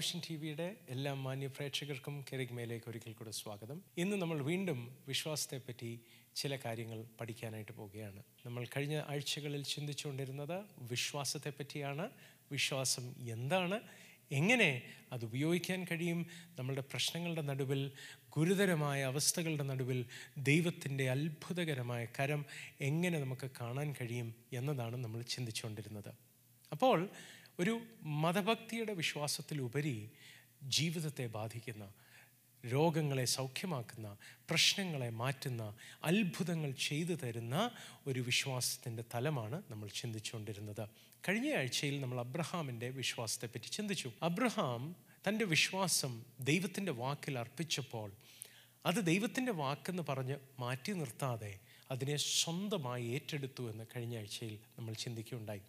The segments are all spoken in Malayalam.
വിഷൻ ടി വിയുടെ എല്ലാ മാന്യ പ്രേക്ഷകർക്കും കെറിഗ്മയിലേക്ക് ഒരിക്കൽ കൂടെ സ്വാഗതം. ഇന്ന് നമ്മൾ വീണ്ടും വിശ്വാസത്തെപ്പറ്റി ചില കാര്യങ്ങൾ പഠിക്കാനായിട്ട് പോവുകയാണ്. നമ്മൾ കഴിഞ്ഞ ആഴ്ചകളിൽ ചിന്തിച്ചുകൊണ്ടിരുന്നത് വിശ്വാസത്തെ പറ്റിയാണ് വിശ്വാസം എന്താണ്? എങ്ങനെ അത് ഉപയോഗിക്കാൻ കഴിയും? നമ്മളുടെ പ്രശ്നങ്ങളുടെ നടുവിൽ ഗുരുതരമായ അവസ്ഥകളുടെ നടുവിൽ ദൈവത്തിന്റെ അത്ഭുതകരമായ കരം എങ്ങനെ നമുക്ക് കാണാൻ കഴിയും എന്നതാണ് നമ്മൾ ചിന്തിച്ചുകൊണ്ടിരുന്നത്. അപ്പോൾ ഒരു മതഭക്തിയുടെ വിശ്വാസത്തിലുപരി ജീവിതത്തെ ബാധിക്കുന്ന രോഗങ്ങളെ സൗഖ്യമാക്കുന്ന പ്രശ്നങ്ങളെ മാറ്റുന്ന അത്ഭുതങ്ങൾ ചെയ്തു തരുന്ന ഒരു വിശ്വാസത്തിന്റെ തലമാണ് നമ്മൾ ചിന്തിച്ചുകൊണ്ടിരുന്നത്. കഴിഞ്ഞ ആഴ്ചയിൽ നമ്മൾ അബ്രഹാമിന്റെ വിശ്വാസത്തെപ്പറ്റി ചിന്തിച്ചു. അബ്രഹാം തന്റെ വിശ്വാസം ദൈവത്തിന്റെ വാക്കിൽ അർപ്പിച്ചപ്പോൾ അത് ദൈവത്തിന്റെ വാക്കെന്ന് പറഞ്ഞ് മാറ്റി നിർത്താതെ അതിനെ സ്വന്തമായി ഏറ്റെടുത്തു എന്ന് കഴിഞ്ഞ ആഴ്ചയിൽ നമ്മൾ ചിന്തിക്കുകയുണ്ടായി.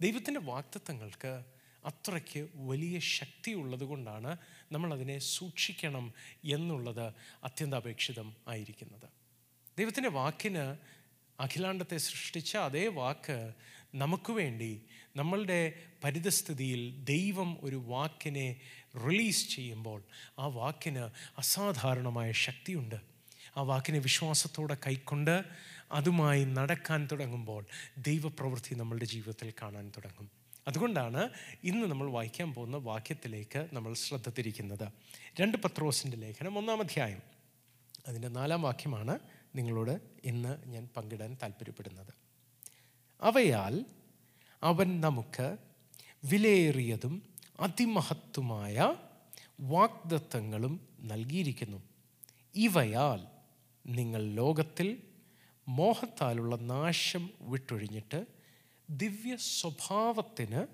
ദൈവത്തിന്റെ വാക്തത്വങ്ങൾക്ക് അത്രയ്ക്ക് വലിയ ശക്തി ഉള്ളത് കൊണ്ടാണ് നമ്മളതിനെ സൂക്ഷിക്കണം എന്നുള്ളത് അത്യന്താപേക്ഷിതം ആയിരിക്കുന്നത്. ദൈവത്തിന്റെ വാക്കിന് അഖിലാണ്ടത്തെ സൃഷ്ടിച്ച അതേ വാക്ക് നമുക്ക് വേണ്ടി നമ്മളുടെ പരിതസ്ഥിതിയിൽ ദൈവം ഒരു വാക്കിനെ റിലീസ് ചെയ്യുമ്പോൾ ആ വാക്കിന് അസാധാരണമായ ശക്തിയുണ്ട്. ആ വാക്കിനെ വിശ്വാസത്തോടെ കൈക്കൊണ്ട് അതുമായി നടക്കാൻ തുടങ്ങുമ്പോൾ ദൈവപ്രവൃത്തി നമ്മളുടെ ജീവിതത്തിൽ കാണാൻ തുടങ്ങും. അതുകൊണ്ടാണ് ഇന്ന് നമ്മൾ വായിക്കാൻ പോകുന്ന വാക്യത്തിലേക്ക് നമ്മൾ ശ്രദ്ധ തിരിക്കുന്നത്. രണ്ട് പത്രോസിന്റെ ലേഖനം ഒന്നാം അധ്യായം. അതിന്റെ നാലാം വാക്യമാണ് നിങ്ങളോട് ഇന്ന് ഞാൻ പങ്കിടാൻ താല്പര്യപ്പെടുന്നത്. അവയാൽ അവൻ നമുക്ക് വിലയേറിയതും അതിമഹത്വമായ വാഗ്ദത്തങ്ങളും നൽകിയിരിക്കുന്നു. ഇവയാൽ നിങ്ങൾ ലോകത്തിൽ മോഹത്താലുള്ള നാശം വിട്ടൊഴിഞ്ഞിട്ട് ദിവ്യ സ്വഭാവത്തിന്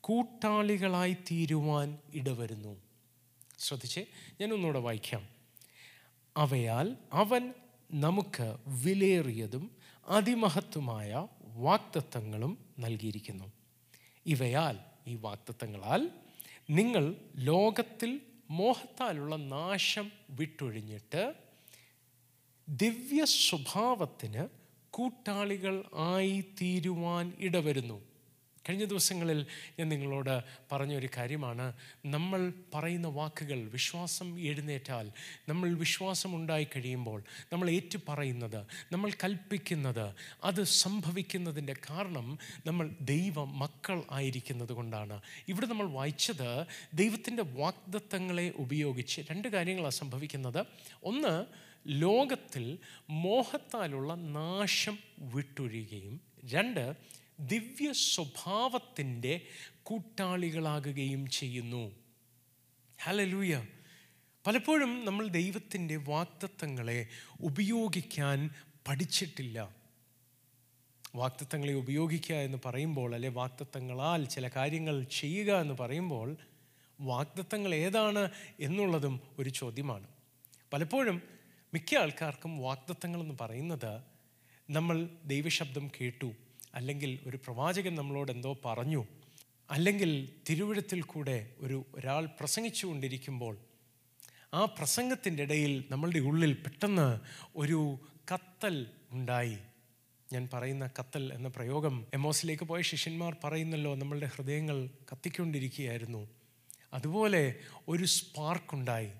കൂട്ടാളികളായി തീരുവാൻ ഇടവരുന്നു. ശ്രദ്ധിച്ച് ഞാൻ ഒന്നുകൂടെ വായിക്കാം. അവയാൽ അവൻ നമുക്ക് വിലയേറിയതും അതിമഹത്വമായ വാക്തത്വങ്ങളും നൽകിയിരിക്കുന്നു. ഇവയാൽ ഈ വാക്തത്വങ്ങളാൽ നിങ്ങൾ ലോകത്തിൽ മോഹത്താലുള്ള നാശം വിട്ടൊഴിഞ്ഞിട്ട് ദിവ്യ സ്വഭാവത്തിന് കൂട്ടാളികൾ ആയി തീരുവാൻ ഇടവരുന്നു. കഴിഞ്ഞ ദിവസങ്ങളിൽ ഞാൻ നിങ്ങളോട് പറഞ്ഞൊരു കാര്യമാണ്. നമ്മൾ പറയുന്ന വാക്കുകൾ വിശ്വാസം എഴുന്നേറ്റാൽ നമ്മൾ വിശ്വാസം ഉണ്ടായി കഴിയുമ്പോൾ നമ്മൾ ഏറ്റു പറയുന്നത് നമ്മൾ കൽപ്പിക്കുന്നത് അത് സംഭവിക്കുന്നതിന്റെ കാരണം നമ്മൾ ദൈവ മക്കൾ ആയിരിക്കുന്നത് കൊണ്ടാണ്. ഇവിടെ നമ്മൾ വായിച്ചത് ദൈവത്തിന്റെ വാഗ്ദത്തങ്ങളെ ഉപയോഗിച്ച് രണ്ട് കാര്യങ്ങളാണ് സംഭവിക്കുന്നത്. ഒന്ന് ലോകത്തിൽ മോഹത്താലുള്ള നാശം വിട്ടൊഴിയുകയും രണ്ട് ദിവ്യ സ്വഭാവത്തിന്റെ കൂട്ടാളികളാകുകയും ചെയ്യുന്നു. ഹലലൂയ പലപ്പോഴും നമ്മൾ ദൈവത്തിന്റെ വാക്തത്വങ്ങളെ ഉപയോഗിക്കാൻ പഠിച്ചിട്ടില്ല. വാക്തത്വങ്ങളെ ഉപയോഗിക്കുക എന്ന് പറയുമ്പോൾ അല്ലെ വാക്തത്വങ്ങളാൽ ചില കാര്യങ്ങൾ ചെയ്യുക എന്ന് പറയുമ്പോൾ വാക്തത്വങ്ങൾ ഏതാണ് എന്നുള്ളതും ഒരു ചോദ്യമാണ്. പലപ്പോഴും മിക്ക ആൾക്കാർക്കും വാഗ്ദത്തങ്ങൾ എന്ന് പറയുന്നത് നമ്മൾ ദൈവശബ്ദം കേട്ടു അല്ലെങ്കിൽ ഒരു പ്രവാചകൻ നമ്മളോട് എന്തോ പറഞ്ഞു അല്ലെങ്കിൽ തിരുവിഴത്തിൽ കൂടെ ഒരു ഒരാൾ പ്രസംഗിച്ചു കൊണ്ടിരിക്കുമ്പോൾ ആ പ്രസംഗത്തിന്റെ ഇടയിൽ നമ്മളുടെ ഉള്ളിൽ പെട്ടെന്ന് ഒരു കത്തൽ ഉണ്ടായി. ഞാൻ പറയുന്ന കത്തൽ എന്ന പ്രയോഗം എമോസിലേക്ക് പോയ ശിഷ്യന്മാർ പറയുന്നല്ലോ നമ്മളുടെ ഹൃദയങ്ങൾ കത്തിക്കൊണ്ടിരിക്കുകയായിരുന്നു. അതുപോലെ ഒരു സ്പാർക്ക് ഉണ്ടായി.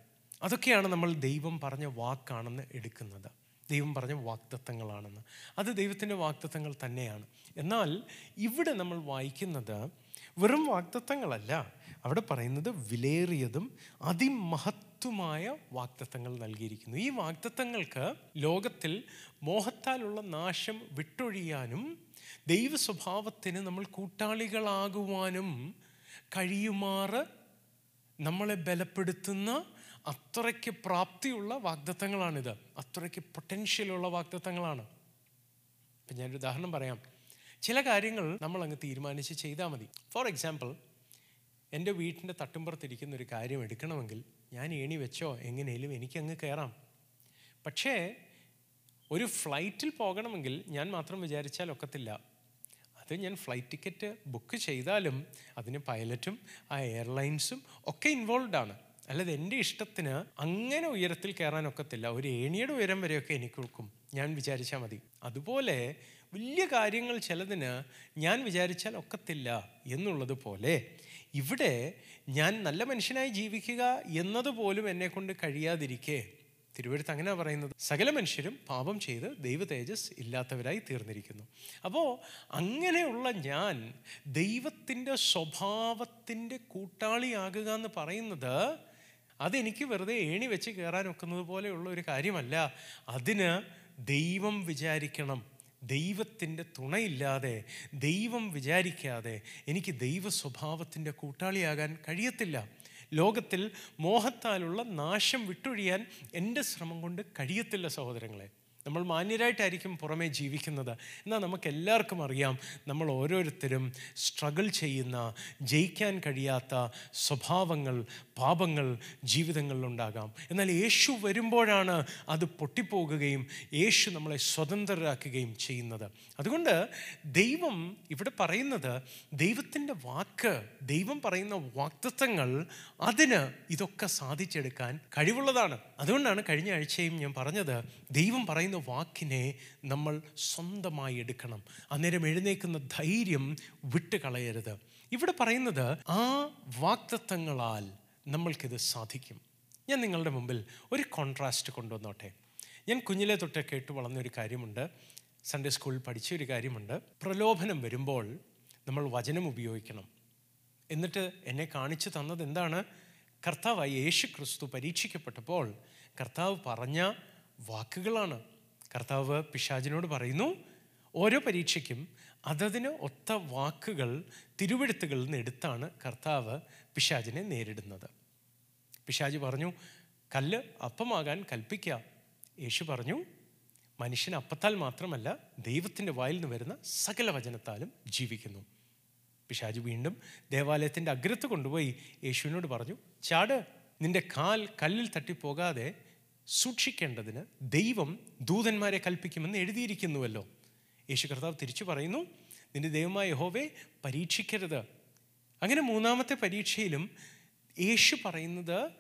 അതൊക്കെയാണ് നമ്മൾ ദൈവം പറഞ്ഞ വാക്കാണെന്ന് എടുക്കുന്നത്. ദൈവം പറഞ്ഞ വാക്തത്വങ്ങളാണെന്ന്. അത് ദൈവത്തിന്റെ വാക്തത്വങ്ങൾ തന്നെയാണ്. എന്നാൽ ഇവിടെ നമ്മൾ വായിക്കുന്നത് വെറും വാക്തത്വങ്ങളല്ല. അവിടെ പറയുന്നത് വിലേറിയതും അതിമഹത്വമായ വാക്തത്വങ്ങൾ നൽകിയിരിക്കുന്നു. ഈ വാക്തത്വങ്ങൾക്ക് ലോകത്തിൽ മോഹത്താലുള്ള നാശം വിട്ടൊഴിയാനും ദൈവ സ്വഭാവത്തിന് നമ്മൾ കൂട്ടാളികളാകുവാനും കഴിയുമാറ് നമ്മളെ ബലപ്പെടുത്തുന്ന അത്രയ്ക്ക് പ്രാപ്തിയുള്ള വാഗ്ദത്തങ്ങളാണിത്. അത്രയ്ക്ക് പൊട്ടൻഷ്യലുള്ള വാഗ്ദത്തങ്ങളാണ്. ഇപ്പം ഞാനൊരു ഉദാഹരണം പറയാം. ചില കാര്യങ്ങൾ നമ്മൾ അങ്ങ് തീരുമാനിച്ച് ചെയ്താൽ മതി. ഫോർ എക്സാമ്പിൾ എന്റെ വീട്ടിന്റെ തട്ടുമ്പുറത്തിരിക്കുന്ന ഒരു കാര്യം എടുക്കണമെങ്കിൽ ഞാൻ ഏണി വെച്ചോ എങ്ങനെയും എനിക്കങ്ങ് കയറാം. പക്ഷേ ഒരു ഫ്ലൈറ്റിൽ പോകണമെങ്കിൽ ഞാൻ മാത്രം വിചാരിച്ചാൽ ഒക്കത്തില്ല. അത് ഞാൻ ഫ്ലൈറ്റ് ടിക്കറ്റ് ബുക്ക് ചെയ്താലും അതിന് പൈലറ്റും ആ എയർലൈൻസും ഒക്കെ ഇൻവോൾവ് ആണ് അല്ലാതെ എന്റെ ഇഷ്ടത്തിന് അങ്ങനെ ഉയരത്തിൽ കയറാനൊക്കത്തില്ല ഒരു ഏണിയുടെ ഉയരം വരെയൊക്കെ എനിക്ക് ഒക്കും ഞാൻ വിചാരിച്ചാൽ മതി. അതുപോലെ വലിയ കാര്യങ്ങൾ ചിലതിന് ഞാൻ വിചാരിച്ചാൽ ഒക്കത്തില്ല എന്നുള്ളത് പോലെ ഇവിടെ ഞാൻ നല്ല മനുഷ്യനായി ജീവിക്കുക എന്നതുപോലും എന്നെ കൊണ്ട് കഴിയാതിരിക്കെ. തിരുവഴുത്ത് അങ്ങനെ പറയുന്നത്. സകല മനുഷ്യരും പാപം ചെയ്ത് ദൈവ തേജസ് ഇല്ലാത്തവരായി തീർന്നിരിക്കുന്നു. അപ്പോൾ അങ്ങനെയുള്ള ഞാൻ ദൈവത്തിന്റെ സ്വഭാവത്തിന്റെ കൂട്ടാളിയാകുക എന്ന് പറയുന്നത് അതെനിക്ക് വെറുതെ ഏണി വെച്ച് കയറാൻ ഒക്കുന്നത് പോലെയുള്ള ഒരു കാര്യമല്ല. അതിന് ദൈവം വിചാരിക്കണം. ദൈവത്തിന്റെ തുണയില്ലാതെ ദൈവം വിചാരിക്കാതെ എനിക്ക് ദൈവ സ്വഭാവത്തിന്റെ കൂട്ടാളിയാകാൻ കഴിയത്തില്ല. ലോകത്തിൽ മോഹത്താലുള്ള നാശം വിട്ടൊഴിയാൻ എന്റെ ശ്രമം കൊണ്ട് കഴിയത്തില്ല സഹോദരങ്ങളെ. നമ്മൾ മാന്യരായിട്ടായിരിക്കും പുറമേ ജീവിക്കുന്നത്. എന്നാൽ നമുക്ക് എല്ലാവർക്കും അറിയാം നമ്മൾ ഓരോരുത്തരും സ്ട്രഗിൾ ചെയ്യുന്ന ജയിക്കാൻ കഴിയാത്ത സ്വഭാവങ്ങൾ പാപങ്ങൾ ജീവിതങ്ങളിലുണ്ടാകാം. എന്നാൽ യേശു വരുമ്പോഴാണ് അത് പൊട്ടിപ്പോകുകയും യേശു നമ്മളെ സ്വതന്ത്രരാക്കുകയും ചെയ്യുന്നത്. അതുകൊണ്ട് ദൈവം ഇവിടെ പറയുന്നത് ദൈവത്തിന്റെ വാക്ക് ദൈവം പറയുന്ന വാക്തത്വങ്ങൾ അതിന് ഇതൊക്കെ സാധിച്ചെടുക്കാൻ കഴിവുള്ളതാണ്. അതുകൊണ്ടാണ് കഴിഞ്ഞ ആഴ്ചയും ഞാൻ പറഞ്ഞത് ദൈവം പറയുന്ന വാക്കിനെ നമ്മൾ സ്വന്തമായി എടുക്കണം. അന്നേരം എഴുന്നേക്കുന്ന ധൈര്യം വിട്ടുകളയരുത്. ഇവിടെ പറയുന്നത് ആ വാക്തത്വങ്ങളാൽ നമ്മൾക്കിത് സാധിക്കും. ഞാൻ നിങ്ങളുടെ മുമ്പിൽ ഒരു കോൺട്രാസ്റ്റ് കൊണ്ടുവന്നോട്ടെ. ഞാൻ കുഞ്ഞിലെ തൊട്ട് കേട്ട് വളർന്നൊരു കാര്യമുണ്ട്. സൺഡേ സ്കൂളിൽ പഠിച്ച ഒരു കാര്യമുണ്ട്. പ്രലോഭനം വരുമ്പോൾ നമ്മൾ വചനം ഉപയോഗിക്കണം. എന്നിട്ട് എന്നെ കാണിച്ചു തന്നത് എന്താണ്? കർത്താവായി യേശു ക്രിസ്തു പരീക്ഷിക്കപ്പെട്ടപ്പോൾ കർത്താവ് പറഞ്ഞ വാക്കുകളാണ്. കർത്താവ് പിശാചിനോട് പറയുന്നു ഓരോ പരീക്ഷയ്ക്കും അതതിന് ഒത്ത വാക്കുകൾ തിരുവെഴുത്തുകളിൽ നിന്ന് എടുത്താണ് കർത്താവ് പിശാജിനെ നേരിടുന്നത്. പിശാജ് പറഞ്ഞു കല്ല് അപ്പമാകാൻ കൽപ്പിക്ക യേശു പറഞ്ഞു മനുഷ്യൻ അപ്പത്താൽ മാത്രമല്ല ദൈവത്തിന്റെ വായിൽ നിന്ന് വരുന്ന സകല വചനത്താലും ജീവിക്കുന്നു. പിശാജ് വീണ്ടും ദേവാലയത്തിന്റെ അഗ്രത്ത് കൊണ്ടുപോയി യേശുവിനോട് പറഞ്ഞു ചാട് നിന്റെ കാൽ കല്ലിൽ തട്ടിപ്പോകാതെ സൂക്ഷിക്കേണ്ടതിന് ദൈവം ദൂതന്മാരെ കൽപ്പിക്കുമെന്ന് എഴുതിയിരിക്കുന്നുവല്ലോ. യേശു കർത്താവ് തിരിച്ചു പറയുന്നു നിന്റെ ദൈവമായ യഹോവെ പരീക്ഷിക്കരുത്. അങ്ങനെ മൂന്നാമത്തെ പരീക്ഷയിലും യേശു പറയുന്നത്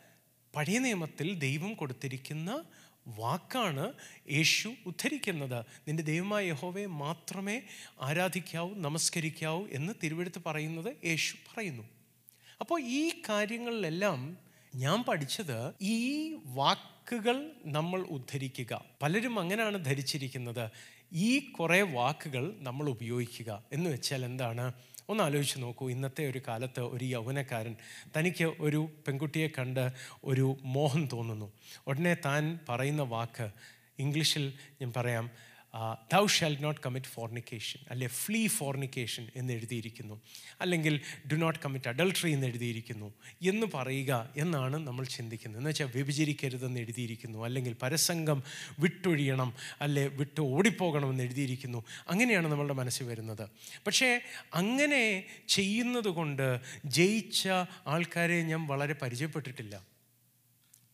പഴയ നിയമത്തിൽ ദൈവം കൊടുത്തിരിക്കുന്ന വാക്കാണ് യേശു ഉദ്ധരിക്കുന്നത്. നിന്റെ ദൈവമായ യഹോവയെ മാത്രമേ ആരാധിക്കാവൂ നമസ്കരിക്കാവൂ എന്ന് തിരുവെടുത്ത് പറയുന്നത് യേശു പറയുന്നു. അപ്പോൾ ഈ കാര്യങ്ങളിലെല്ലാം ഞാൻ പഠിച്ചത് ഈ വാക്കുകൾ നമ്മൾ ഉദ്ധരിക്കുക. പലരും അങ്ങനെയാണ് ധരിച്ചിരിക്കുന്നത്. ഈ കുറേ വാക്കുകൾ നമ്മൾ ഉപയോഗിക്കുക എന്ന് വെച്ചാൽ എന്താണ്? ഒന്ന് ആലോചിച്ച് നോക്കൂ. ഇന്നത്തെ ഒരു കാലത്ത് ഒരു യൗവനക്കാരൻ തനിക്ക് ഒരു പെൺകുട്ടിയെ കണ്ട് ഒരു മോഹം തോന്നുന്നു. ഉടനെ താൻ പറയുന്ന വാക്ക് ഇംഗ്ലീഷിൽ ഞാൻ പറയാം thou shalt not commit fornication അല്ലെ ഫ്ലീ ഫോർണിക്കേഷൻ എന്ന് എഴുതിയിരിക്കുന്നു. അല്ലെങ്കിൽ ഡു നോട്ട് കമ്മിറ്റ് അഡൾട്ടറി എന്ന് എഴുതിയിരിക്കുന്നു. എന്ന് പറയുക എന്നാണ് നമ്മൾ ചിന്തിക്കുന്നത്. എന്ന് വെച്ചാൽ വ്യഭിചരിക്കരുതെന്ന് എഴുതിയിരിക്കുന്നു. അല്ലെങ്കിൽ പരസംഗം വിട്ടൊഴിയണം അല്ലെ വിട്ട് ഓടിപ്പോകണമെന്ന് എഴുതിയിരിക്കുന്നു. അങ്ങനെയാണ് നമ്മളുടെ മനസ്സിൽ വരുന്നത്. പക്ഷേ അങ്ങനെ ചെയ്യുന്നത് കൊണ്ട് ജയിച്ച ആൾക്കാരെ ഞാൻ വളരെ പരിചയപ്പെട്ടിട്ടില്ല.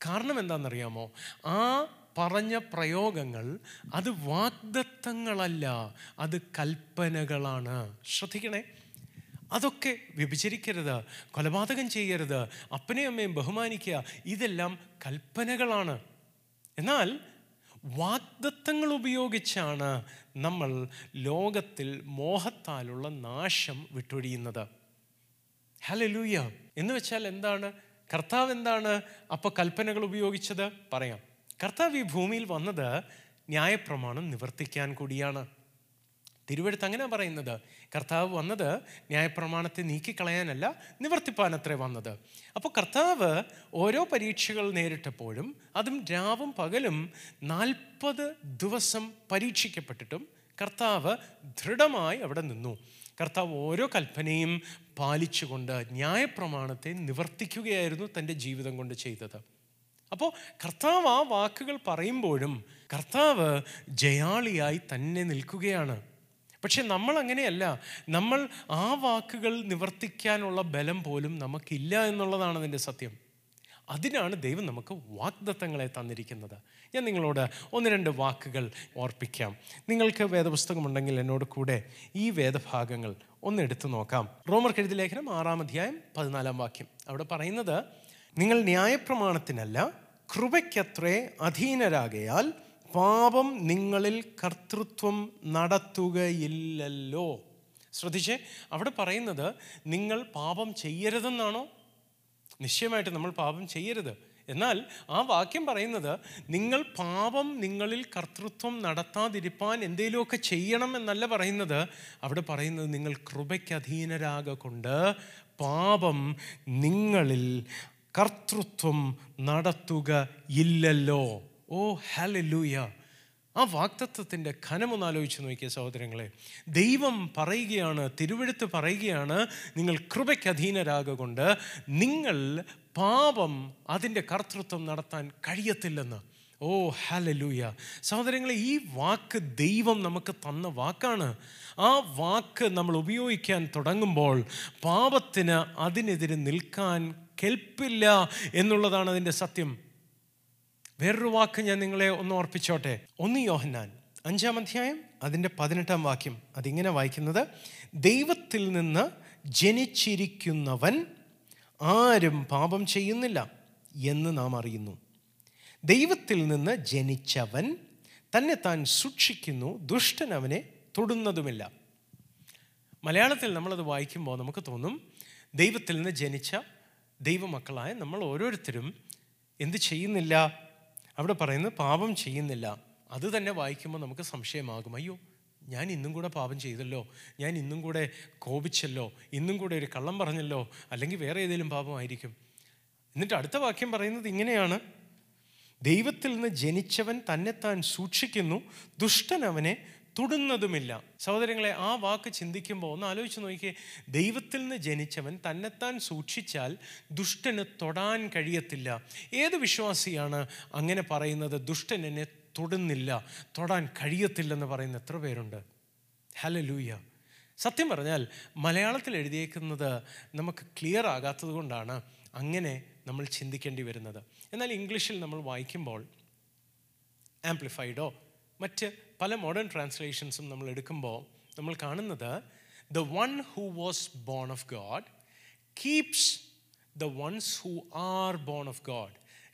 കാരണം എന്താണെന്നറിയാമോ? ആ പറഞ്ഞ പ്രയോഗങ്ങൾ അത് വാഗ്ദത്തങ്ങളല്ല അത് കൽപ്പനകളാണ്. ശ്രദ്ധിക്കണേ. അതൊക്കെ വ്യഭിചരിക്കരുത് കൊലപാതകം ചെയ്യരുത് അപ്പനെയും അമ്മയും ബഹുമാനിക്കുക ഇതെല്ലാം കൽപ്പനകളാണ്. എന്നാൽ വാഗ്ദത്തങ്ങൾ ഉപയോഗിച്ചാണ് നമ്മൾ ലോകത്തിൽ മോഹത്താലുള്ള നാശം വിട്ടൊഴിയുന്നത്. ഹലലൂയ എന്ന് വെച്ചാൽ എന്താണ്? കർത്താവ് എന്താണ്? അപ്പോൾ കൽപ്പനകൾ ഉപയോഗിച്ചത്? പറയാം. കർത്താവ് ഈ ഭൂമിയിൽ വന്നത് ന്യായപ്രമാണം നിവർത്തിക്കാൻ കൂടിയാണ്. തിരുവഴുത്ത് അങ്ങനെ പറയുന്നത് കർത്താവ് വന്നത് ന്യായപ്രമാണത്തെ നീക്കിക്കളയാനല്ല നിവർത്തിപ്പാനത്രേ വന്നത്. അപ്പോൾ കർത്താവ് ഓരോ പരീക്ഷകൾ നേരിട്ടപ്പോഴും അതും രാവും പകലും നാൽപ്പത് ദിവസം പരീക്ഷിക്കപ്പെട്ടിട്ടും കർത്താവ് ദൃഢമായി അവിടെ നിന്നു. കർത്താവ് ഓരോ കൽപ്പനയും പാലിച്ചുകൊണ്ട് ന്യായപ്രമാണത്തെ നിവർത്തിക്കുകയായിരുന്നു തന്റെ ജീവിതം കൊണ്ട് ചെയ്തത്. അപ്പോൾ കർത്താവ് ആ വാക്കുകൾ പറയുമ്പോഴും കർത്താവ് ജയാളിയായി തന്നെ നിൽക്കുകയാണ്. പക്ഷെ നമ്മൾ അങ്ങനെയല്ല. നമ്മൾ ആ വാക്കുകൾ നിവർത്തിക്കാനുള്ള ബലം പോലും നമുക്കില്ല എന്നുള്ളതാണ് അതിന്റെ സത്യം. അതിനാണ് ദൈവം നമുക്ക് വാഗ്ദത്തങ്ങളെ തന്നിരിക്കുന്നത്. ഞാൻ നിങ്ങളോട് ഒന്ന് രണ്ട് വാക്കുകൾ ഓർപ്പിക്കാം. നിങ്ങൾക്ക് വേദപുസ്തകമുണ്ടെങ്കിൽ എന്നോട് കൂടെ ഈ വേദഭാഗങ്ങൾ ഒന്ന് എടുത്തു നോക്കാം. റോമർ കെഴുതി ലേഖനം ആറാം അധ്യായം പതിനാലാം വാക്യം. അവിടെ പറയുന്നത് നിങ്ങൾ ന്യായപ്രമാണത്തിനല്ല കൃപയ്ക്കത്രേ അധീനരാകയാൽ പാപം നിങ്ങളിൽ കർത്തൃത്വം നടത്തുകയില്ലല്ലോ. ശ്രദ്ധിച്ചേ അവിടെ പറയുന്നത് നിങ്ങൾ പാപം ചെയ്യരുതെന്നാണോ? നിശ്ചയമായിട്ട് നമ്മൾ പാപം ചെയ്യരുത്. എന്നാൽ ആ വാക്യം പറയുന്നത് നിങ്ങൾ പാപം നിങ്ങളിൽ കർത്തൃത്വം നടത്താതിരിപ്പാൻ എന്തെങ്കിലുമൊക്കെ ചെയ്യണം എന്നല്ല പറയുന്നത്. അവിടെ പറയുന്നത് നിങ്ങൾ കൃപയ്ക്ക് അധീനരാകൊണ്ട് പാപം നിങ്ങളിൽ കർത്തൃത്വം നടത്തുക ഇല്ലല്ലോ. ഓ ഹലൂയ ആ വാക്തത്വത്തിന്റെ ഖനമൊന്ന് ആലോചിച്ച് നോക്കിയ സഹോദരങ്ങളെ. ദൈവം പറയുകയാണ് തിരുവഴുത്ത് പറയുകയാണ് നിങ്ങൾ കൃപയ്ക്ക് അധീനരാകൊണ്ട് നിങ്ങൾ പാപം അതിന്റെ കർത്തൃത്വം നടത്താൻ കഴിയത്തില്ലെന്ന്. ഓ ഹാലലൂയ സഹോദരങ്ങളെ ഈ വാക്ക് ദൈവം നമുക്ക് തന്ന വാക്കാണ്. ആ വാക്ക് നമ്മൾ ഉപയോഗിക്കാൻ തുടങ്ങുമ്പോൾ പാപത്തിന് അതിനെതിരെ നിൽക്കാൻ കെൽപ്പില്ല എന്നുള്ളതാണ് അതിന്റെ സത്യം. വേറൊരു വാക്ക് ഞാൻ നിങ്ങളെ ഒന്ന് ഓർപ്പിച്ചോട്ടെ. ഒന്ന് യോഹന്നാൻ അഞ്ചാം അധ്യായം അതിന്റെ പതിനെട്ടാം വാക്യം. അതിങ്ങനെ വായിക്കുന്നത് ദൈവത്തിൽ നിന്ന് ജനിച്ചിരിക്കുന്നവൻ ആരും പാപം ചെയ്യുന്നില്ല എന്ന് നാം അറിയുന്നു. ദൈവത്തിൽ നിന്ന് ജനിച്ചവൻ തന്നെ താൻ സൂക്ഷിക്കുന്നു ദുഷ്ടൻ അവനെ തൊടുന്നതുമില്ല. മലയാളത്തിൽ നമ്മളത് വായിക്കുമ്പോൾ നമുക്ക് തോന്നും ദൈവത്തിൽ നിന്ന് ജനിച്ച ദൈവമക്കളായ നമ്മൾ ഓരോരുത്തരും എന്ത് ചെയ്യുന്നില്ല? അവിടെ പറയുന്നത് പാപം ചെയ്യുന്നില്ല. അത് തന്നെ വായിക്കുമ്പോൾ നമുക്ക് സംശയമാകും. അയ്യോ ഞാൻ ഇന്നും കൂടെ പാപം ചെയ്തല്ലോ? ഞാൻ ഇന്നും കൂടെ കോപിച്ചല്ലോ? ഇന്നും കൂടെ ഒരു കള്ളം പറഞ്ഞല്ലോ? അല്ലെങ്കിൽ വേറെ ഏതെങ്കിലും പാപമായിരിക്കും എന്നിട്ട് അടുത്ത വാക്യം പറയുന്നത് ഇങ്ങനെയാണ്. ദൈവത്തിൽ നിന്ന് ജനിച്ചവൻ തന്നെത്താൻ സൂക്ഷിക്കുന്നു. ദുഷ്ടൻ അവനെ തൊടുന്നതുമില്ല. സഹോദരങ്ങളെ ആ വാക്ക് ചിന്തിക്കുമ്പോൾ ഒന്ന് ആലോചിച്ച് നോക്കിയേ ദൈവത്തിൽ നിന്ന് ജനിച്ചവൻ തന്നെത്താൻ സൂക്ഷിച്ചാൽ ദുഷ്ടന് തൊടാൻ കഴിയത്തില്ല. ഏത് വിശ്വാസിയാണ് അങ്ങനെ പറയുന്നത്? ദുഷ്ടൻ എന്നെ തൊടുന്നില്ല തൊടാൻ കഴിയത്തില്ലെന്ന് പറയുന്ന എത്ര പേരുണ്ട്? ഹലലൂയ സത്യം പറഞ്ഞാൽ മലയാളത്തിൽ എഴുതിയേക്കുന്നത് നമുക്ക് ക്ലിയർ ആകാത്തത് കൊണ്ടാണ് അങ്ങനെ നമ്മൾ ചിന്തിക്കേണ്ടി വരുന്നത്. എന്നാൽ ഇംഗ്ലീഷിൽ നമ്മൾ വായിക്കുമ്പോൾ ആംപ്ലിഫൈഡോ മറ്റ് പല മോഡേൺ ട്രാൻസ്ലേഷൻസും നമ്മൾ എടുക്കുമ്പോൾ നമ്മൾ കാണുന്നത് the one who was born of God keeps the ones who are born of God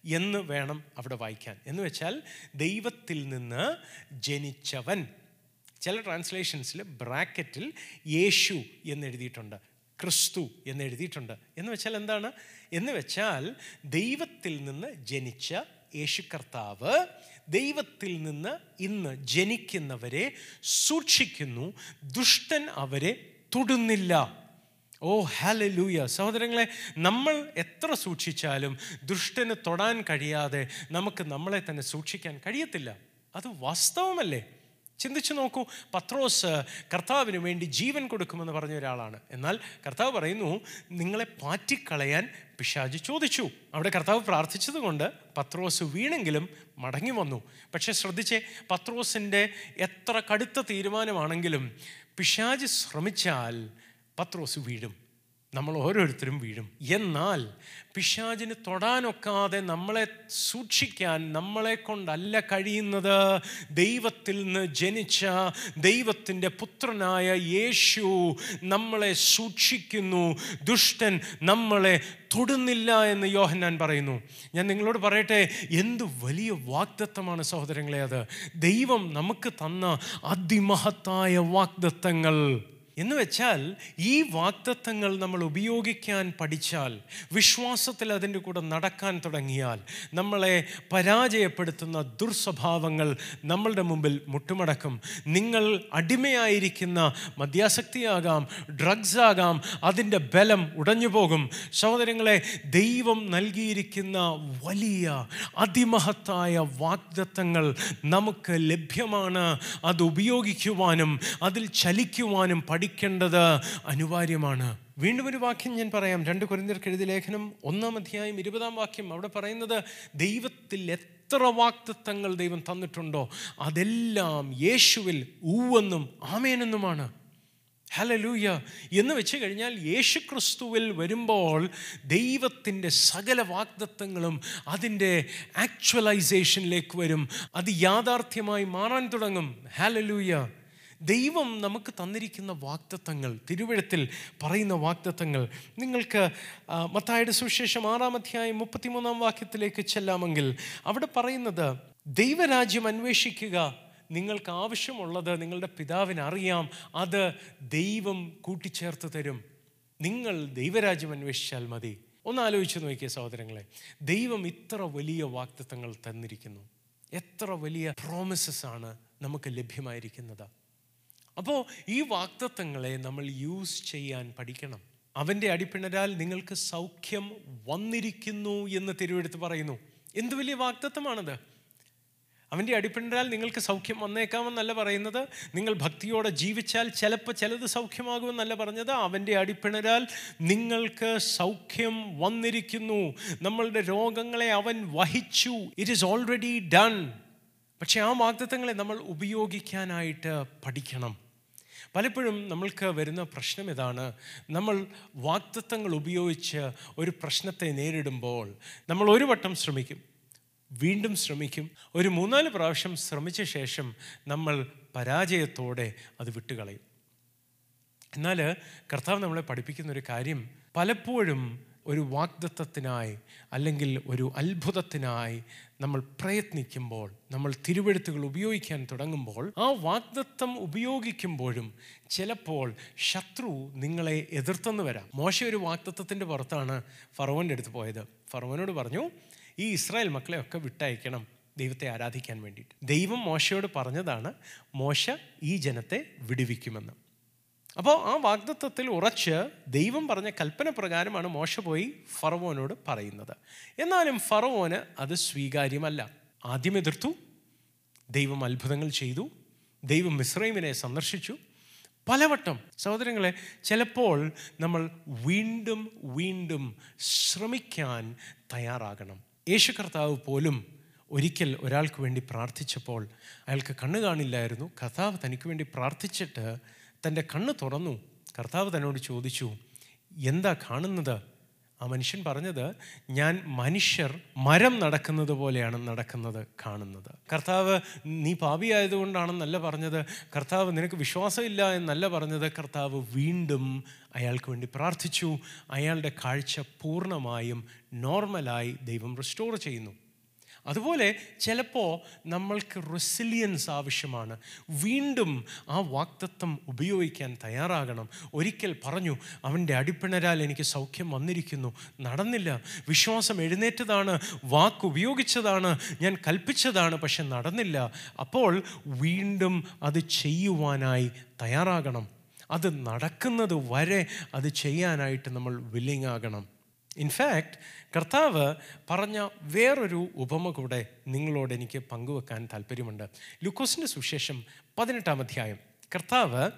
എന്ന് വേണം അവിടെ വായിക്കാൻ. എന്ന് വെച്ചാൽ ദൈവത്തിൽ നിന്ന് ജനിച്ചവൻ. ചില ട്രാൻസ്ലേഷൻസിൽ ബ്രാക്കറ്റിൽ യേശു എന്ന് എഴുതിയിട്ടുണ്ട് ക്രിസ്തു എന്ന് എഴുതിയിട്ടുണ്ട് എന്ന് വെച്ചാൽ എന്താണ്? എന്ന് വെച്ചാൽ ദൈവത്തിൽ നിന്ന് ജനിച്ച യേശു കർത്താവ് ദൈവത്തിൽ നിന്ന് ഇന്ന് ജനിക്കുന്നവരെ സൂക്ഷിക്കുന്നു ദുഷ്ടൻ അവരെ തൊടുന്നില്ല. ഓ ഹാലലൂയ സഹോദരങ്ങളെ നമ്മൾ എത്ര സൂക്ഷിച്ചാലും ദുഷ്ടന് തൊടാൻ കഴിയാതെ നമുക്ക് നമ്മളെ തന്നെ സൂക്ഷിക്കാൻ കഴിയത്തില്ല. അത് വാസ്തവമല്ലേ? ചിന്തിച്ചു നോക്കൂ പത്രോസ് കർത്താവിന് വേണ്ടി ജീവൻ കൊടുക്കുമെന്ന് പറഞ്ഞ ഒരാളാണ്. എന്നാൽ കർത്താവ് പറയുന്നു നിങ്ങളെ പാറ്റിക്കളയാൻ പിശാജ് ചോദിച്ചു. അവിടെ കർത്താവ് പ്രാർത്ഥിച്ചതുകൊണ്ട് പത്രോസ് വീണെങ്കിലും മടങ്ങി വന്നു. പക്ഷെ ശ്രദ്ധിച്ചേ പത്രോസിന്റെ എത്ര കടുത്ത തീരുമാനമാണെങ്കിലും പിശാജ് ശ്രമിച്ചാൽ പത്രോസ് വീഴും. നമ്മൾ ഓരോരുത്തരും വീഴും. എന്നാൽ പിശാചിന് തൊടാനൊക്കാതെ നമ്മളെ സൂക്ഷിക്കാൻ നമ്മളെ കൊണ്ടല്ല കഴിയുന്നത് ദൈവത്തിൽ നിന്ന് ജനിച്ച ദൈവത്തിന്റെ പുത്രനായ യേശു നമ്മളെ സൂക്ഷിക്കുന്നു. ദുഷ്ടൻ നമ്മളെ തൊടുന്നില്ല എന്ന് യോഹന്നാൻ പറയുന്നു. ഞാൻ നിങ്ങളോട് പറയട്ടെ എന്ത് വലിയ വാഗ്ദത്തമാണ് സഹോദരങ്ങളെ അത്. ദൈവം നമുക്ക് തന്ന അതിമഹത്തായ വാഗ്ദത്തങ്ങൾ. എന്ന് വെച്ചാൽ ഈ വാക്തത്വങ്ങൾ നമ്മൾ ഉപയോഗിക്കാൻ പഠിച്ചാൽ വിശ്വാസത്തിൽ അതിന്റെ കൂടെ നടക്കാൻ തുടങ്ങിയാൽ നമ്മളെ പരാജയപ്പെടുത്തുന്ന ദുർസ്വഭാവങ്ങൾ നമ്മളുടെ മുമ്പിൽ മുട്ടുമടക്കും. നിങ്ങൾ അടിമയായിരിക്കുന്ന മദ്യാസക്തിയാകാം ഡ്രഗ്സ് ആകാം അതിന്റെ ബലം ഉടഞ്ഞു പോകും സഹോദരങ്ങളെ ദൈവം നൽകിയിരിക്കുന്ന വലിയ അതിമഹത്തായ വാഗ്ദത്തങ്ങൾ നമുക്ക് ലഭ്യമാണ്. അത് ഉപയോഗിക്കുവാനും അതിൽ ചലിക്കുവാനും പഠിക്കേണ്ടത് അനിവാര്യമാണ്. വീണ്ടും ഒരു വാക്യം ഞാൻ പറയാം. രണ്ട് കുരിന്തിർക്ക് എഴുതി ലേഖനം ഒന്നാം അധ്യായം ഇരുപതാം വാക്യം അവിടെ പറയുന്നത് ദൈവത്തിൽ എത്ര വാക്തത്വങ്ങൾ ദൈവം തന്നിട്ടുണ്ടോ അതെല്ലാം യേശുവിൽ ഊവെന്നും ആമേനെന്നുമാണ്. ഹലലൂയ എന്ന് വെച്ച് കഴിഞ്ഞാൽ യേശു ക്രിസ്തുവിൽ വരുമ്പോൾ ദൈവത്തിന്റെ സകല വാഗ്ദത്വങ്ങളും അതിന്റെ ആക്ച്വലൈസേഷനിലേക്ക് വരും. അത് യാഥാർത്ഥ്യമായി മാറാൻ തുടങ്ങും. ഹലലൂയ ദൈവം നമുക്ക് തന്നിരിക്കുന്ന വാക്തത്വങ്ങൾ തിരുവഴുത്തിൽ പറയുന്ന വാക്തത്വങ്ങൾ. നിങ്ങൾക്ക് മത്തായുടെ സുവിശേഷം ആറാം അധ്യായം മുപ്പത്തിമൂന്നാം വാക്യത്തിലേക്ക് ചെല്ലാമെങ്കിൽ അവിടെ പറയുന്നത് ദൈവരാജ്യം അന്വേഷിക്കുക. നിങ്ങൾക്ക് ആവശ്യമുള്ളത് നിങ്ങളുടെ പിതാവിന് അറിയാം. അത് ദൈവം കൂട്ടിച്ചേർത്ത് തരും. നിങ്ങൾ ദൈവരാജ്യം അന്വേഷിച്ചാൽ മതി. ഒന്ന് ആലോചിച്ച് നോക്കിയ സഹോദരങ്ങളെ. ദൈവം ഇത്ര വലിയ വാക്തത്വങ്ങൾ തന്നിരിക്കുന്നു. എത്ര വലിയ പ്രോമിസസ് ആണ് നമുക്ക് ലഭ്യമായിരിക്കുന്നത്. അപ്പോൾ ഈ വാക്തത്വങ്ങളെ നമ്മൾ യൂസ് ചെയ്യാൻ പഠിക്കണം. അവന്റെ അടിപ്പിണരാൽ നിങ്ങൾക്ക് സൗഖ്യം വന്നിരിക്കുന്നു എന്ന് തിരുവെടുത്ത് പറയുന്നു. എന്ത് വലിയ വാക്തത്വമാണത്? അവന്റെ അടിപ്പിണരാൽ നിങ്ങൾക്ക് സൗഖ്യം വന്നേക്കാമെന്നല്ല പറയുന്നത്. നിങ്ങൾ ഭക്തിയോടെ ജീവിച്ചാൽ ചിലപ്പോൾ ചിലത് സൗഖ്യമാകുമെന്നല്ല പറഞ്ഞത്. അവന്റെ അടിപ്പിണരാൽ നിങ്ങൾക്ക് സൗഖ്യം വന്നിരിക്കുന്നു. നമ്മളുടെ രോഗങ്ങളെ അവൻ വഹിച്ചു. ഇറ്റ് ഈസ് ഓൾറെഡി ഡൺ പക്ഷേ ആ വാഗ്ദത്തങ്ങളെ നമ്മൾ ഉപയോഗിക്കാനായിട്ട് പഠിക്കണം. പലപ്പോഴും നമ്മൾക്ക് വരുന്ന പ്രശ്നം ഇതാണ്. നമ്മൾ വാക്തത്വങ്ങൾ ഉപയോഗിച്ച് ഒരു പ്രശ്നത്തെ നേരിടുമ്പോൾ നമ്മൾ ഒരു വട്ടം ശ്രമിക്കും വീണ്ടും ശ്രമിക്കും. ഒരു മൂന്നാൽ പ്രാവശ്യം ശ്രമിച്ച ശേഷം നമ്മൾ പരാജയത്തോടെ അത് വിട്ടുകളയും. എന്നാൽ കർത്താവ് നമ്മളെ പഠിപ്പിക്കുന്ന ഒരു കാര്യം പലപ്പോഴും ഒരു വാഗ്ദത്വത്തിനായി അല്ലെങ്കിൽ ഒരു അത്ഭുതത്തിനായി നമ്മൾ പ്രയത്നിക്കുമ്പോൾ നമ്മൾ തിരുവെഴുത്തുകൾ ഉപയോഗിക്കാൻ തുടങ്ങുമ്പോൾ ആ വാഗ്ദത്തം ഉപയോഗിക്കുമ്പോഴും ചിലപ്പോൾ ശത്രു നിങ്ങളെ എതിർത്തെന്ന് വരാം. മോശ ഒരു വാഗ്ദത്വത്തിന്റെ പുറത്താണ് ഫറവന്റെ അടുത്ത് പോയത്. ഫറവനോട് പറഞ്ഞു ഈ ഇസ്രായേൽ മക്കളെ ഒക്കെ വിട്ടയക്കണം ദൈവത്തെ ആരാധിക്കാൻ വേണ്ടിയിട്ട്. ദൈവം മോശയോട് പറഞ്ഞതാണ് മോശ ഈ ജനത്തെ വിടുവിക്കുമെന്ന്. അപ്പോൾ ആ വാഗ്ദത്വത്തിൽ ഉറച്ച് ദൈവം പറഞ്ഞ കൽപ്പന പ്രകാരമാണ് മോശ പോയി ഫറവോനോട് പറയുന്നത്. എന്നാലും ഫറവോന് അത് സ്വീകാര്യമല്ല. ആദ്യം എതിർത്തു ദൈവം അത്ഭുതങ്ങൾ ചെയ്തു ദൈവം മിസ്രൈമിനെ സന്ദർശിച്ചു. പലവട്ടം സഹോദരങ്ങളെ ചിലപ്പോൾ നമ്മൾ വീണ്ടും വീണ്ടും ശ്രമിക്കാൻ തയ്യാറാകണം. യേശു കർത്താവ് പോലും ഒരിക്കൽ ഒരാൾക്ക് വേണ്ടി പ്രാർത്ഥിച്ചപ്പോൾ അയാൾക്ക് കണ്ണു കാണില്ലായിരുന്നു. കർത്താവ് തനിക്ക് വേണ്ടി പ്രാർത്ഥിച്ചിട്ട് തന്റെ കണ്ണ് തുറന്നു. കർത്താവ് തന്നോട് ചോദിച്ചു എന്താ കാണുന്നത്? ആ മനുഷ്യൻ പറഞ്ഞത് ഞാൻ മനുഷ്യർ മരം നടക്കുന്നത് പോലെയാണ് നടക്കുന്നത് കാണുന്നത്. കർത്താവ് നീ പാപിയായതുകൊണ്ടാണെന്നല്ല പറഞ്ഞത്. കർത്താവ് നിനക്ക് വിശ്വാസമില്ല എന്നല്ല പറഞ്ഞത്. കർത്താവ് വീണ്ടും അയാൾക്ക് വേണ്ടി പ്രാർത്ഥിച്ചു. അയാളുടെ കാഴ്ച പൂർണമായും നോർമലായി ദൈവം റിസ്റ്റോർ ചെയ്യുന്നു. അതുപോലെ ചിലപ്പോൾ നമ്മൾക്ക് റെസിലിയൻസ് ആവശ്യമാണ്. വീണ്ടും ആ വാക്തത്വം ഉപയോഗിക്കാൻ തയ്യാറാകണം. ഒരിക്കൽ പറഞ്ഞു അവന്റെ അടിപ്പിണരാൽ എനിക്ക് സൗഖ്യം വന്നിരിക്കുന്നു. നടന്നില്ല. വിശ്വാസം എഴുന്നേറ്റതാണ്. വാക്ക് ഉപയോഗിച്ചതാണ്. ഞാൻ കൽപ്പിച്ചതാണ് പക്ഷെ നടന്നില്ല. അപ്പോൾ വീണ്ടും അത് ചെയ്യുവാനായി തയ്യാറാകണം. അത് നടക്കുന്നത് വരെ അത് ചെയ്യാനായിട്ട് നമ്മൾ വില്ലിങ് ആകണം. ഇൻഫാക്റ്റ് കർത്താവ് പറഞ്ഞ വേറൊരു ഉപമ കൂടെ നിങ്ങളോട് എനിക്ക് പങ്കുവെക്കാൻ താല്പര്യമുണ്ട്. ലുക്കോസിന്റെ സുവിശേഷം പതിനെട്ടാം അധ്യായം. കർത്താവ്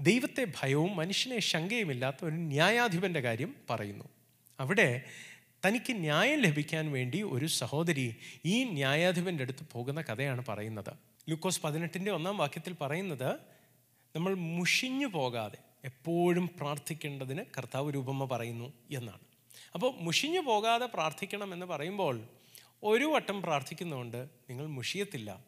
ദൈവത്തെ ഭയവും മനുഷ്യനെ ശങ്കയുമില്ലാത്ത ഒരു ന്യായാധിപന്റെ കാര്യം പറയുന്നു. അവിടെ തനിക്ക് ന്യായം ലഭിക്കാൻ വേണ്ടി ഒരു സഹോദരി ഈ ന്യായാധിപന്റെ അടുത്ത് പോകുന്ന കഥയാണ് പറയുന്നത്. ലുക്കോസ് പതിനെട്ടിന്റെ ഒന്നാം വാക്യത്തിൽ പറയുന്നത് നമ്മൾ മുഷിഞ്ഞു പോകാതെ എപ്പോഴും പ്രാർത്ഥിക്കേണ്ടതിന് കർത്താവ് രൂപമ പറയുന്നു എന്നാണ്. അപ്പോൾ മുഷിഞ്ഞു പോകാതെ പ്രാർത്ഥിക്കണം എന്ന് പറയുമ്പോൾ ഒരു വട്ടം പ്രാർത്ഥിക്കുന്നതുകൊണ്ട് നിങ്ങൾ മുഷിയത്തില്ല.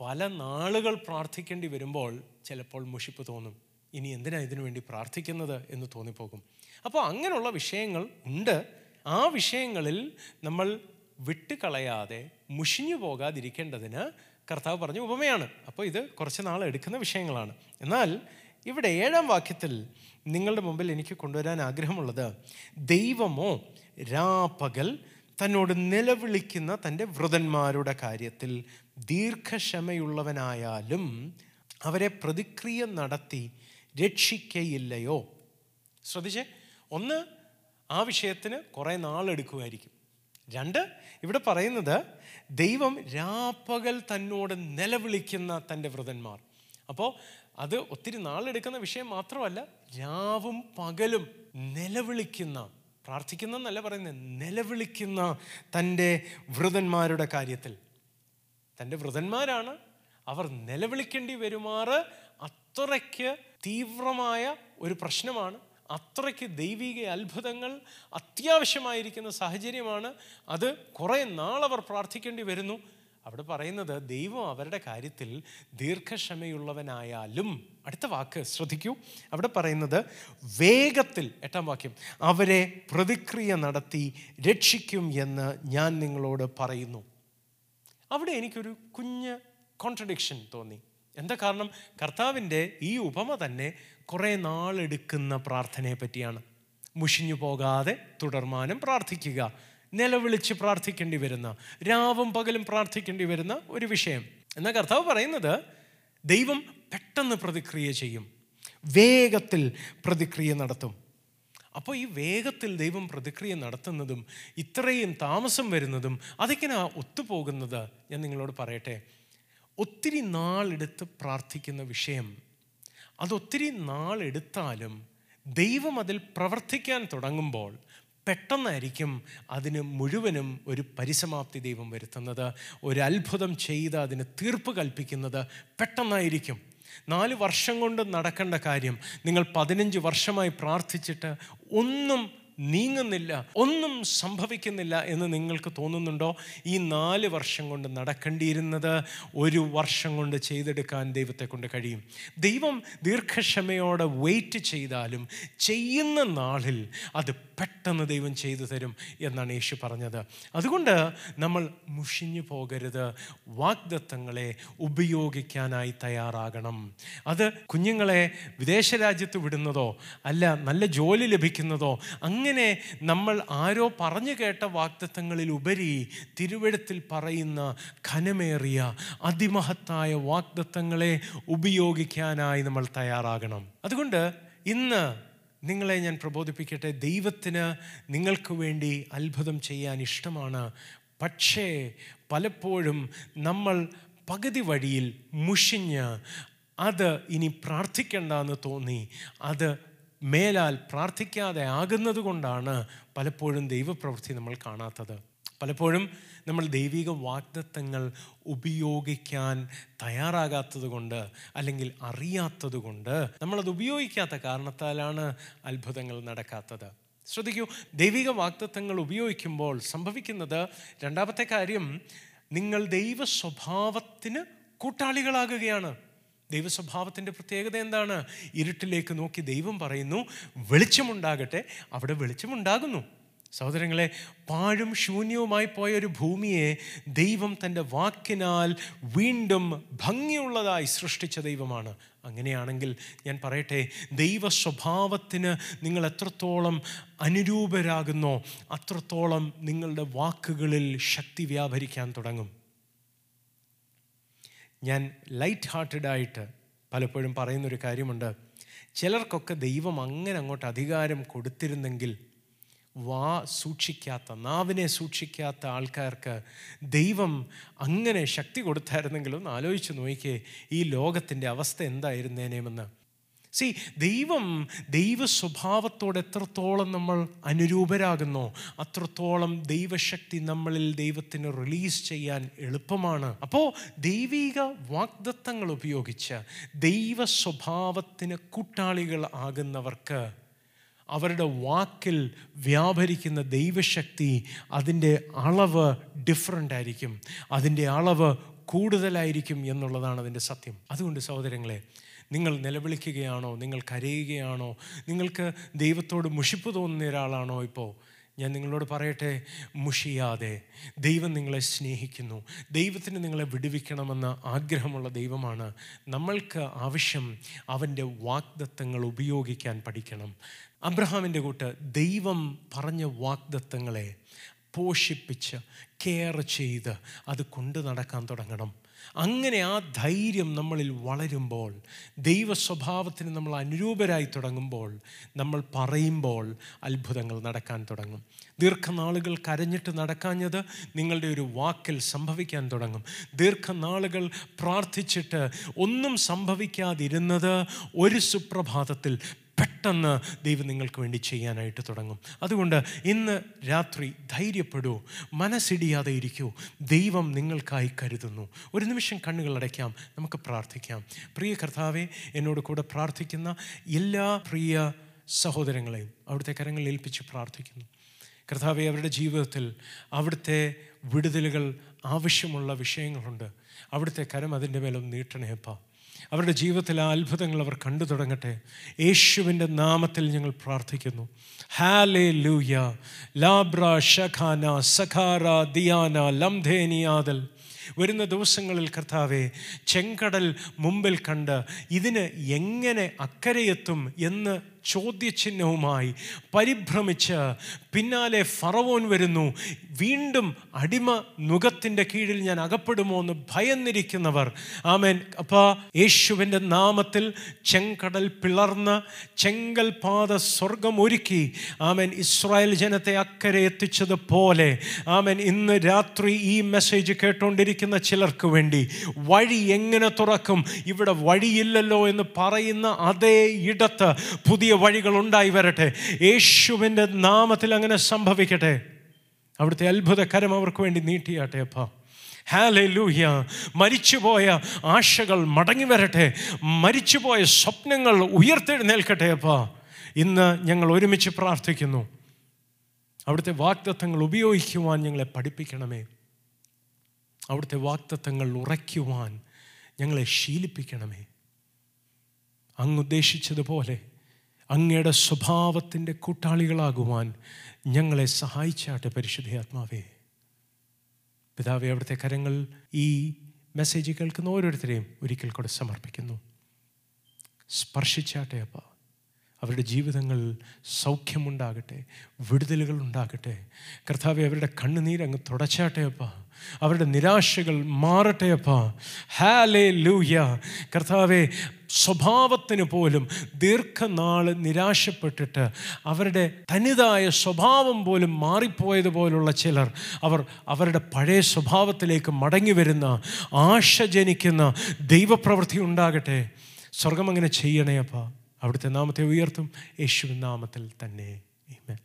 പല നാളുകൾ പ്രാർത്ഥിക്കേണ്ടി വരുമ്പോൾ ചിലപ്പോൾ മുഷിപ്പ് തോന്നും. ഇനി എന്തിനാണ് ഇതിനു വേണ്ടി പ്രാർത്ഥിക്കുന്നത് എന്ന് തോന്നിപ്പോകും. അപ്പോൾ അങ്ങനെയുള്ള വിഷയങ്ങൾ ഉണ്ട്. ആ വിഷയങ്ങളിൽ നമ്മൾ വിട്ടുകളയാതെ മുഷിഞ്ഞു പോകാതിരിക്കേണ്ടതിന് കർത്താവ് പറഞ്ഞ ഉപമയാണ്. അപ്പോൾ ഇത് കുറച്ച് നാൾ എടുക്കുന്ന വിഷയങ്ങളാണ്. എന്നാൽ ഇവിടെ ഏഴാം വാക്യത്തിൽ നിങ്ങളുടെ മുമ്പിൽ എനിക്ക് കൊണ്ടുവരാൻ ആഗ്രഹമുള്ളത് ദൈവമോ രാപകൽ തന്നോട് നിലവിളിക്കുന്ന തന്റെ വൃതന്മാരുടെ കാര്യത്തിൽ ദീർഘക്ഷമയുള്ളവനായാലും അവരെ പ്രതിക്രിയ നടത്തി രക്ഷിക്കയില്ലയോ? ശ്രദ്ധിച്ചേ. ഒന്ന് ആ വിഷയത്തിന് കുറേ നാളെടുക്കുമായിരിക്കും രണ്ട് ഇവിടെ പറയുന്നത് ദൈവം രാപ്പകൽ തന്നോട് നിലവിളിക്കുന്ന തന്റെ വൃതന്മാർ. അപ്പോൾ അത് ഒത്തിരി നാളെടുക്കുന്ന വിഷയം മാത്രമല്ല രാവും പകലും നിലവിളിക്കുന്ന പ്രാർത്ഥിക്കുന്ന എന്നല്ല പറയുന്നത് നിലവിളിക്കുന്ന തന്റെ വൃതന്മാരുടെ കാര്യത്തിൽ. തന്റെ വൃതന്മാരാണ് അവർ നിലവിളിക്കേണ്ടി വരുമാറ് അത്രയ്ക്ക് തീവ്രമായ ഒരു പ്രശ്നമാണ് അത്രയ്ക്ക് ദൈവിക അത്ഭുതങ്ങൾ അത്യാവശ്യമായിരിക്കുന്ന സാഹചര്യമാണ്. അത് കുറേ നാളവർ പ്രാർത്ഥിക്കേണ്ടി വരുന്നു. അവിടെ പറയുന്നത് ദൈവം അവരുടെ കാര്യത്തിൽ ദീർഘക്ഷമയുള്ളവനായാലും അടുത്ത വാക്ക് ശ്രദ്ധിക്കൂ. അവിടെ പറയുന്നത് വേഗത്തിൽ എട്ടാം വാക്യം അവരെ പ്രതിക്രിയ നടത്തി രക്ഷിക്കും എന്ന് ഞാൻ നിങ്ങളോട് പറയുന്നു. അവിടെ എനിക്കൊരു കുഞ്ഞ് കോൺട്രഡിക്ഷൻ തോന്നി. എന്താ കാരണം? കർത്താവിന്റെ ഈ ഉപമ തന്നെ കുറേ നാളെടുക്കുന്ന പ്രാർത്ഥനയെ പറ്റിയാണ് മുഷിഞ്ഞു പോകാതെ തുടർമാനം പ്രാർത്ഥിക്കുക. നിലവിളിച്ച് പ്രാർത്ഥിക്കേണ്ടി വരുന്ന രാവും പകലും പ്രാർത്ഥിക്കേണ്ടി വരുന്ന ഒരു വിഷയം. എന്നാൽ കർത്താവ് പറയുന്നത് ദൈവം പെട്ടെന്ന് പ്രതിക്രിയ ചെയ്യും. വേഗത്തിൽ പ്രതിക്രിയ നടത്തും. അപ്പോൾ ഈ വേഗത്തിൽ ദൈവം പ്രതിക്രിയ നടത്തുന്നതും ഇത്രയും താമസം വരുന്നതും അതൊക്കെ ഒത്തുപോകുന്നത്? ഞാൻ നിങ്ങളോട് പറയട്ടെ. ഒത്തിരി നാളെടുത്ത് പ്രാർത്ഥിക്കുന്ന വിഷയം അതൊത്തിരി നാളെടുത്താലും ദൈവം അതിൽ പ്രവർത്തിക്കാൻ തുടങ്ങുമ്പോൾ പെട്ടെന്നായിരിക്കും അതിന് മുഴുവനും ഒരു പരിസമാപ്തി ദൈവം വരുത്തുന്നത്. ഒരു ചെയ്ത് അതിന് തീർപ്പ് കൽപ്പിക്കുന്നത് പെട്ടെന്നായിരിക്കും. നാല് വർഷം കൊണ്ട് നടക്കേണ്ട കാര്യം നിങ്ങൾ പതിനഞ്ച് വർഷമായി പ്രാർത്ഥിച്ചിട്ട് ഒന്നും നീങ്ങുന്നില്ല ഒന്നും സംഭവിക്കുന്നില്ല എന്ന് നിങ്ങൾക്ക് തോന്നുന്നുണ്ടോ? ഈ നാല് വർഷം കൊണ്ട് നടക്കേണ്ടിയിരുന്നത് ഒരു വർഷം കൊണ്ട് ചെയ്തെടുക്കാൻ ദൈവത്തെ കൊണ്ട് കഴിയും. ദൈവം ദീർഘക്ഷമയോടെ വെയിറ്റ് ചെയ്താലും ചെയ്യുന്ന നാളിൽ അത് പെട്ടെന്ന് ദൈവം ചെയ്തു തരും എന്നാണ് യേശു പറഞ്ഞത്. അതുകൊണ്ട് നമ്മൾ മുഷിഞ്ഞു പോകരുത്. വാഗ്ദത്തങ്ങളെ ഉപയോഗിക്കാനായി തയ്യാറാകണം. അത് കുഞ്ഞുങ്ങളെ വിദേശ രാജ്യത്ത് വിടുന്നതോ അല്ല നല്ല ജോലി ലഭിക്കുന്നതോ അങ്ങനെ നമ്മൾ ആരോ പറഞ്ഞു കേട്ട വാക്തത്വങ്ങളിൽ ഉപരി തിരുവഴുത്തിൽ പറയുന്ന ഘനമേറിയ അതിമഹത്തായ വാക്തത്വങ്ങളെ ഉപയോഗിക്കാനായി നമ്മൾ തയ്യാറാകണം. അതുകൊണ്ട് ഇന്ന് നിങ്ങളെ ഞാൻ പ്രബോധിപ്പിക്കട്ടെ. ദൈവത്തിന് നിങ്ങൾക്ക് വേണ്ടി അത്ഭുതം ചെയ്യാൻ ഇഷ്ടമാണ്. പക്ഷേ പലപ്പോഴും നമ്മൾ പകുതി വഴിയിൽ മുഷിഞ്ഞ് അത് ഇനി പ്രാർത്ഥിക്കേണ്ട എന്ന് തോന്നി. അത് മേലാൽ പ്രാർത്ഥിക്കാതെ ആകുന്നത് കൊണ്ടാണ് പലപ്പോഴും ദൈവപ്രവൃത്തി നമ്മൾ കാണാത്തത്. പലപ്പോഴും നമ്മൾ ദൈവിക വാഗ്ദത്തങ്ങൾ ഉപയോഗിക്കാൻ തയ്യാറാകാത്തത് കൊണ്ട് അല്ലെങ്കിൽ അറിയാത്തത് കൊണ്ട് നമ്മളത് ഉപയോഗിക്കാത്ത കാരണത്താലാണ് അത്ഭുതങ്ങൾ നടക്കാത്തത്. ശ്രദ്ധിക്കൂ ദൈവിക വാഗ്ദത്തങ്ങൾ ഉപയോഗിക്കുമ്പോൾ സംഭവിക്കുന്നത് രണ്ടാമത്തെ കാര്യം നിങ്ങൾ ദൈവ സ്വഭാവത്തിന് കൂട്ടാളികളാകുകയാണ്. ദൈവസ്വഭാവത്തിന്റെ പ്രത്യേകത എന്താണ്? ഇരുട്ടിലേക്ക് നോക്കി ദൈവം പറയുന്നു വെളിച്ചമുണ്ടാകട്ടെ അവിടെ വെളിച്ചമുണ്ടാകുന്നു. സഹോദരങ്ങളെ പാഴും ശൂന്യവുമായി പോയ ഒരു ഭൂമിയെ ദൈവം തന്റെ വാക്കിനാൽ വീണ്ടും ഭംഗിയുള്ളതായി സൃഷ്ടിച്ച ദൈവമാണ്. അങ്ങനെയാണെങ്കിൽ ഞാൻ പറയട്ടെ ദൈവ സ്വഭാവത്തിന് നിങ്ങൾ എത്രത്തോളം അനുരൂപരാകുന്നോ അത്രത്തോളം നിങ്ങളുടെ വാക്കുകളിൽ ശക്തി വ്യാപരിക്കാൻ തുടങ്ങും. ഞാൻ ലൈറ്റ് ഹാർട്ടഡായിട്ട് പലപ്പോഴും പറയുന്നൊരു കാര്യമുണ്ട്. ചിലർക്കൊക്കെ ദൈവം അങ്ങനെ അങ്ങോട്ട് അധികാരം കൊടുത്തിരുന്നെങ്കിൽ വാ സൂക്ഷിക്കാത്ത നാവിനെ സൂക്ഷിക്കാത്ത ആൾക്കാർക്ക് ദൈവം അങ്ങനെ ശക്തി കൊടുത്തായിരുന്നെങ്കിൽ ഒന്ന് ആലോചിച്ച് നോക്കിയേ ഈ ലോകത്തിന്റെ അവസ്ഥ എന്തായിരുന്നേനെമെന്ന്. സി ദൈവം ദൈവ സ്വഭാവത്തോട് എത്രത്തോളം നമ്മൾ അനുരൂപരാകുന്നു അത്രത്തോളം ദൈവശക്തി നമ്മളിൽ ദൈവത്തിന് റിലീസ് ചെയ്യാൻ എളുപ്പമാണ്. അപ്പോൾ ദൈവിക വാഗ്ദത്തങ്ങൾ ഉപയോഗിച്ച് ദൈവ സ്വഭാവത്തിന് കൂട്ടാളികൾ ആകുന്നവർക്ക് അവരുടെ വാക്കിൽ വ്യാപരിക്കുന്ന ദൈവശക്തി അതിന്റെ അളവ് ഡിഫറന്റ് ആയിരിക്കും. അതിന്റെ അളവ് കൂടുതലായിരിക്കും എന്നുള്ളതാണ് അതിന്റെ സത്യം. അതുകൊണ്ട് സഹോദരങ്ങളെ നിങ്ങൾ നിലവിളിക്കുകയാണോ? നിങ്ങൾ കരയുകയാണോ? നിങ്ങൾക്ക് ദൈവത്തോട് മുഷിപ്പ് തോന്നുന്ന ഒരാളാണോ ഇപ്പോൾ? ഞാൻ നിങ്ങളോട് പറയട്ടെ മുഷിയാതെ ദൈവം നിങ്ങളെ സ്നേഹിക്കുന്നു. ദൈവത്തിന് നിങ്ങളെ വിടുവിക്കണമെന്ന ആഗ്രഹമുള്ള ദൈവമാണ്. നമ്മൾക്ക് ആവശ്യം അവന്റെ വാഗ്ദത്തങ്ങൾ ഉപയോഗിക്കാൻ പഠിക്കണം. അബ്രഹാമിന്റെ കൂട്ട് ദൈവം പറഞ്ഞ വാഗ്ദത്തങ്ങളെ പോഷിപ്പിച്ച് കെയർ ചെയ്ത് അത് കൊണ്ടു നടക്കാൻ തുടങ്ങണം. അങ്ങനെ ആ ധൈര്യം നമ്മളിൽ വളരുമ്പോൾ ദൈവ സ്വഭാവത്തിന് നമ്മൾ അനുരൂപരായി തുടങ്ങുമ്പോൾ നമ്മൾ പറയുമ്പോൾ അത്ഭുതങ്ങൾ നടക്കാൻ തുടങ്ങും. ദീർഘനാളുകൾ കരഞ്ഞിട്ട് നടക്കാഞ്ഞത് നിങ്ങളുടെ ഒരു വാക്കിൽ സംഭവിക്കാൻ തുടങ്ങും. ദീർഘനാളുകൾ പ്രാർത്ഥിച്ചിട്ട് ഒന്നും സംഭവിക്കാതിരുന്നത് ഒരു സുപ്രഭാതത്തിൽ പെട്ടെന്ന് ദൈവം നിങ്ങൾക്ക് വേണ്ടി ചെയ്യാനായിട്ട് തുടങ്ങും. അതുകൊണ്ട് ഇന്ന് രാത്രി ധൈര്യപ്പെടൂ മനസ്സിടിയാതെ ഇരിക്കൂ. ദൈവം നിങ്ങൾക്കായി കരുതുന്നു. ഒരു നിമിഷം കണ്ണുകൾ അടയ്ക്കാം നമുക്ക് പ്രാർത്ഥിക്കാം. പ്രിയ കർത്താവെ എന്നോട് കൂടെ പ്രാർത്ഥിക്കുന്ന എല്ലാ പ്രിയ സഹോദരങ്ങളെയും അവിടുത്തെ കരങ്ങളിൽ ഏൽപ്പിച്ച് പ്രാർത്ഥിക്കുന്നു. കർത്താവെ അവരുടെ ജീവിതത്തിൽ അവിടുത്തെ വിടുതലുകൾ ആവശ്യമുള്ള വിഷയങ്ങളുണ്ട്. അവിടുത്തെ കരം അതിന്റെ മേലും നീട്ടണേപ്പാ അവരുടെ ജീവിതത്തിൽ ആ അത്ഭുതങ്ങൾ അവർ കണ്ടു തുടങ്ങട്ടെ. യേശുവിന്റെ നാമത്തിൽ ഞങ്ങൾ പ്രാർത്ഥിക്കുന്നു. ഹാലേ ലൂയ ലാബ്ര ഷഖാന സഖാര ദിയാന ലംധേനിയാദൽ വരുന്ന ദിവസങ്ങളിൽ കർത്താവെ ചെങ്കടൽ മുമ്പിൽ കണ്ട് ഇതിന് എങ്ങനെ അക്കരയെത്തും എന്ന് ചോദ്യചിഹ്നവുമായി പരിഭ്രമിച്ച് പിന്നാലെ ഫറവോൻ വരുന്നു. വീണ്ടും അടിമ നുഖത്തിന്റെ കീഴിൽ ഞാൻ അകപ്പെടുമോ എന്ന് ഭയന്നിരിക്കുന്നവർ. ആമേൻ. അപ്പോൾ യേശുവിന്റെ നാമത്തിൽ ചെങ്കടൽ പിളർന്ന് ചെങ്കൽ പാത സ്വർഗം ഒരുക്കി. ആമേൻ. ഇസ്രായേൽ ജനത്തെ അക്കരെ എത്തിച്ചതുപോലെ. ആമേൻ. ഇന്ന് രാത്രി ഈ മെസ്സേജ് കേട്ടുകൊണ്ടിരിക്കുന്ന ചിലർക്ക് വേണ്ടി വഴി എങ്ങനെ തുറക്കും? ഇവിടെ വഴിയില്ലല്ലോ എന്ന് പറയുന്ന അതേ ഇടത്ത് പുതിയ വഴികൾ ഉണ്ടായി വരട്ടെ. യേശുവിന്റെ നാമത്തിൽ അങ്ങനെ സംഭവിക്കട്ടെ. അവിടുത്തെ അത്ഭുതകരം അവർക്ക് വേണ്ടി നീട്ടിയാട്ടെ അപ്പ. ഹാലേ ലൂഹ്യ മരിച്ചുപോയ ആശകൾ മടങ്ങി വരട്ടെ. മരിച്ചുപോയ സ്വപ്നങ്ങൾ ഉയർത്തെഴുന്നേൽക്കട്ടെ അപ്പ. ഇന്ന് ഞങ്ങൾ ഒരുമിച്ച് പ്രാർത്ഥിക്കുന്നു. അവിടുത്തെ വാക്തത്വങ്ങൾ ഉപയോഗിക്കുവാൻ ഞങ്ങളെ പഠിപ്പിക്കണമേ. അവിടുത്തെ വാക്തത്വങ്ങൾ ഉറയ്ക്കുവാൻ ഞങ്ങളെ ശീലിപ്പിക്കണമേ. അങ്ങ് ഉദ്ദേശിച്ചതുപോലെ അങ്ങയുടെ സ്വഭാവത്തിന്റെ കൂട്ടാളികളാകുവാൻ ഞങ്ങളെ സഹായിച്ചാട്ടെ പരിശുദ്ധയാത്മാവേ പിതാവെ അവിടുത്തെ കരങ്ങൾ ഈ മെസ്സേജ് കേൾക്കുന്ന ഓരോരുത്തരെയും ഒരിക്കൽ കൂടെ സമർപ്പിക്കുന്നു. സ്പർശിച്ചാട്ടെ അപ്പ. അവരുടെ ജീവിതങ്ങളിൽ സൗഖ്യമുണ്ടാകട്ടെ വിടുതലുകൾ ഉണ്ടാകട്ടെ. കർത്താവെ അവരുടെ കണ്ണുനീരങ്ങ് തുടച്ചാട്ടെ അപ്പ. അവരുടെ നിരാശകൾ മാറട്ടെ അപ്പ. ഹാലേ ലൂയ കർത്താവെ സ്വഭാവത്തിന് പോലും ദീർഘനാൾ നിരാശപ്പെട്ടിട്ട് അവരുടെ തനിതായ സ്വഭാവം പോലും മാറിപ്പോയതുപോലുള്ള ചിലർ അവർ അവരുടെ പഴയ സ്വഭാവത്തിലേക്ക് മടങ്ങി വരുന്ന ആശ ജനിക്കുന്ന ദൈവപ്രവൃത്തി ഉണ്ടാകട്ടെ. സ്വർഗം അങ്ങനെ ചെയ്യണേ അപ്പ. അവിടുത്തെ നാമത്തെ ഉയർത്തും യേശുവിൻ നാമത്തിൽ തന്നെ Amen.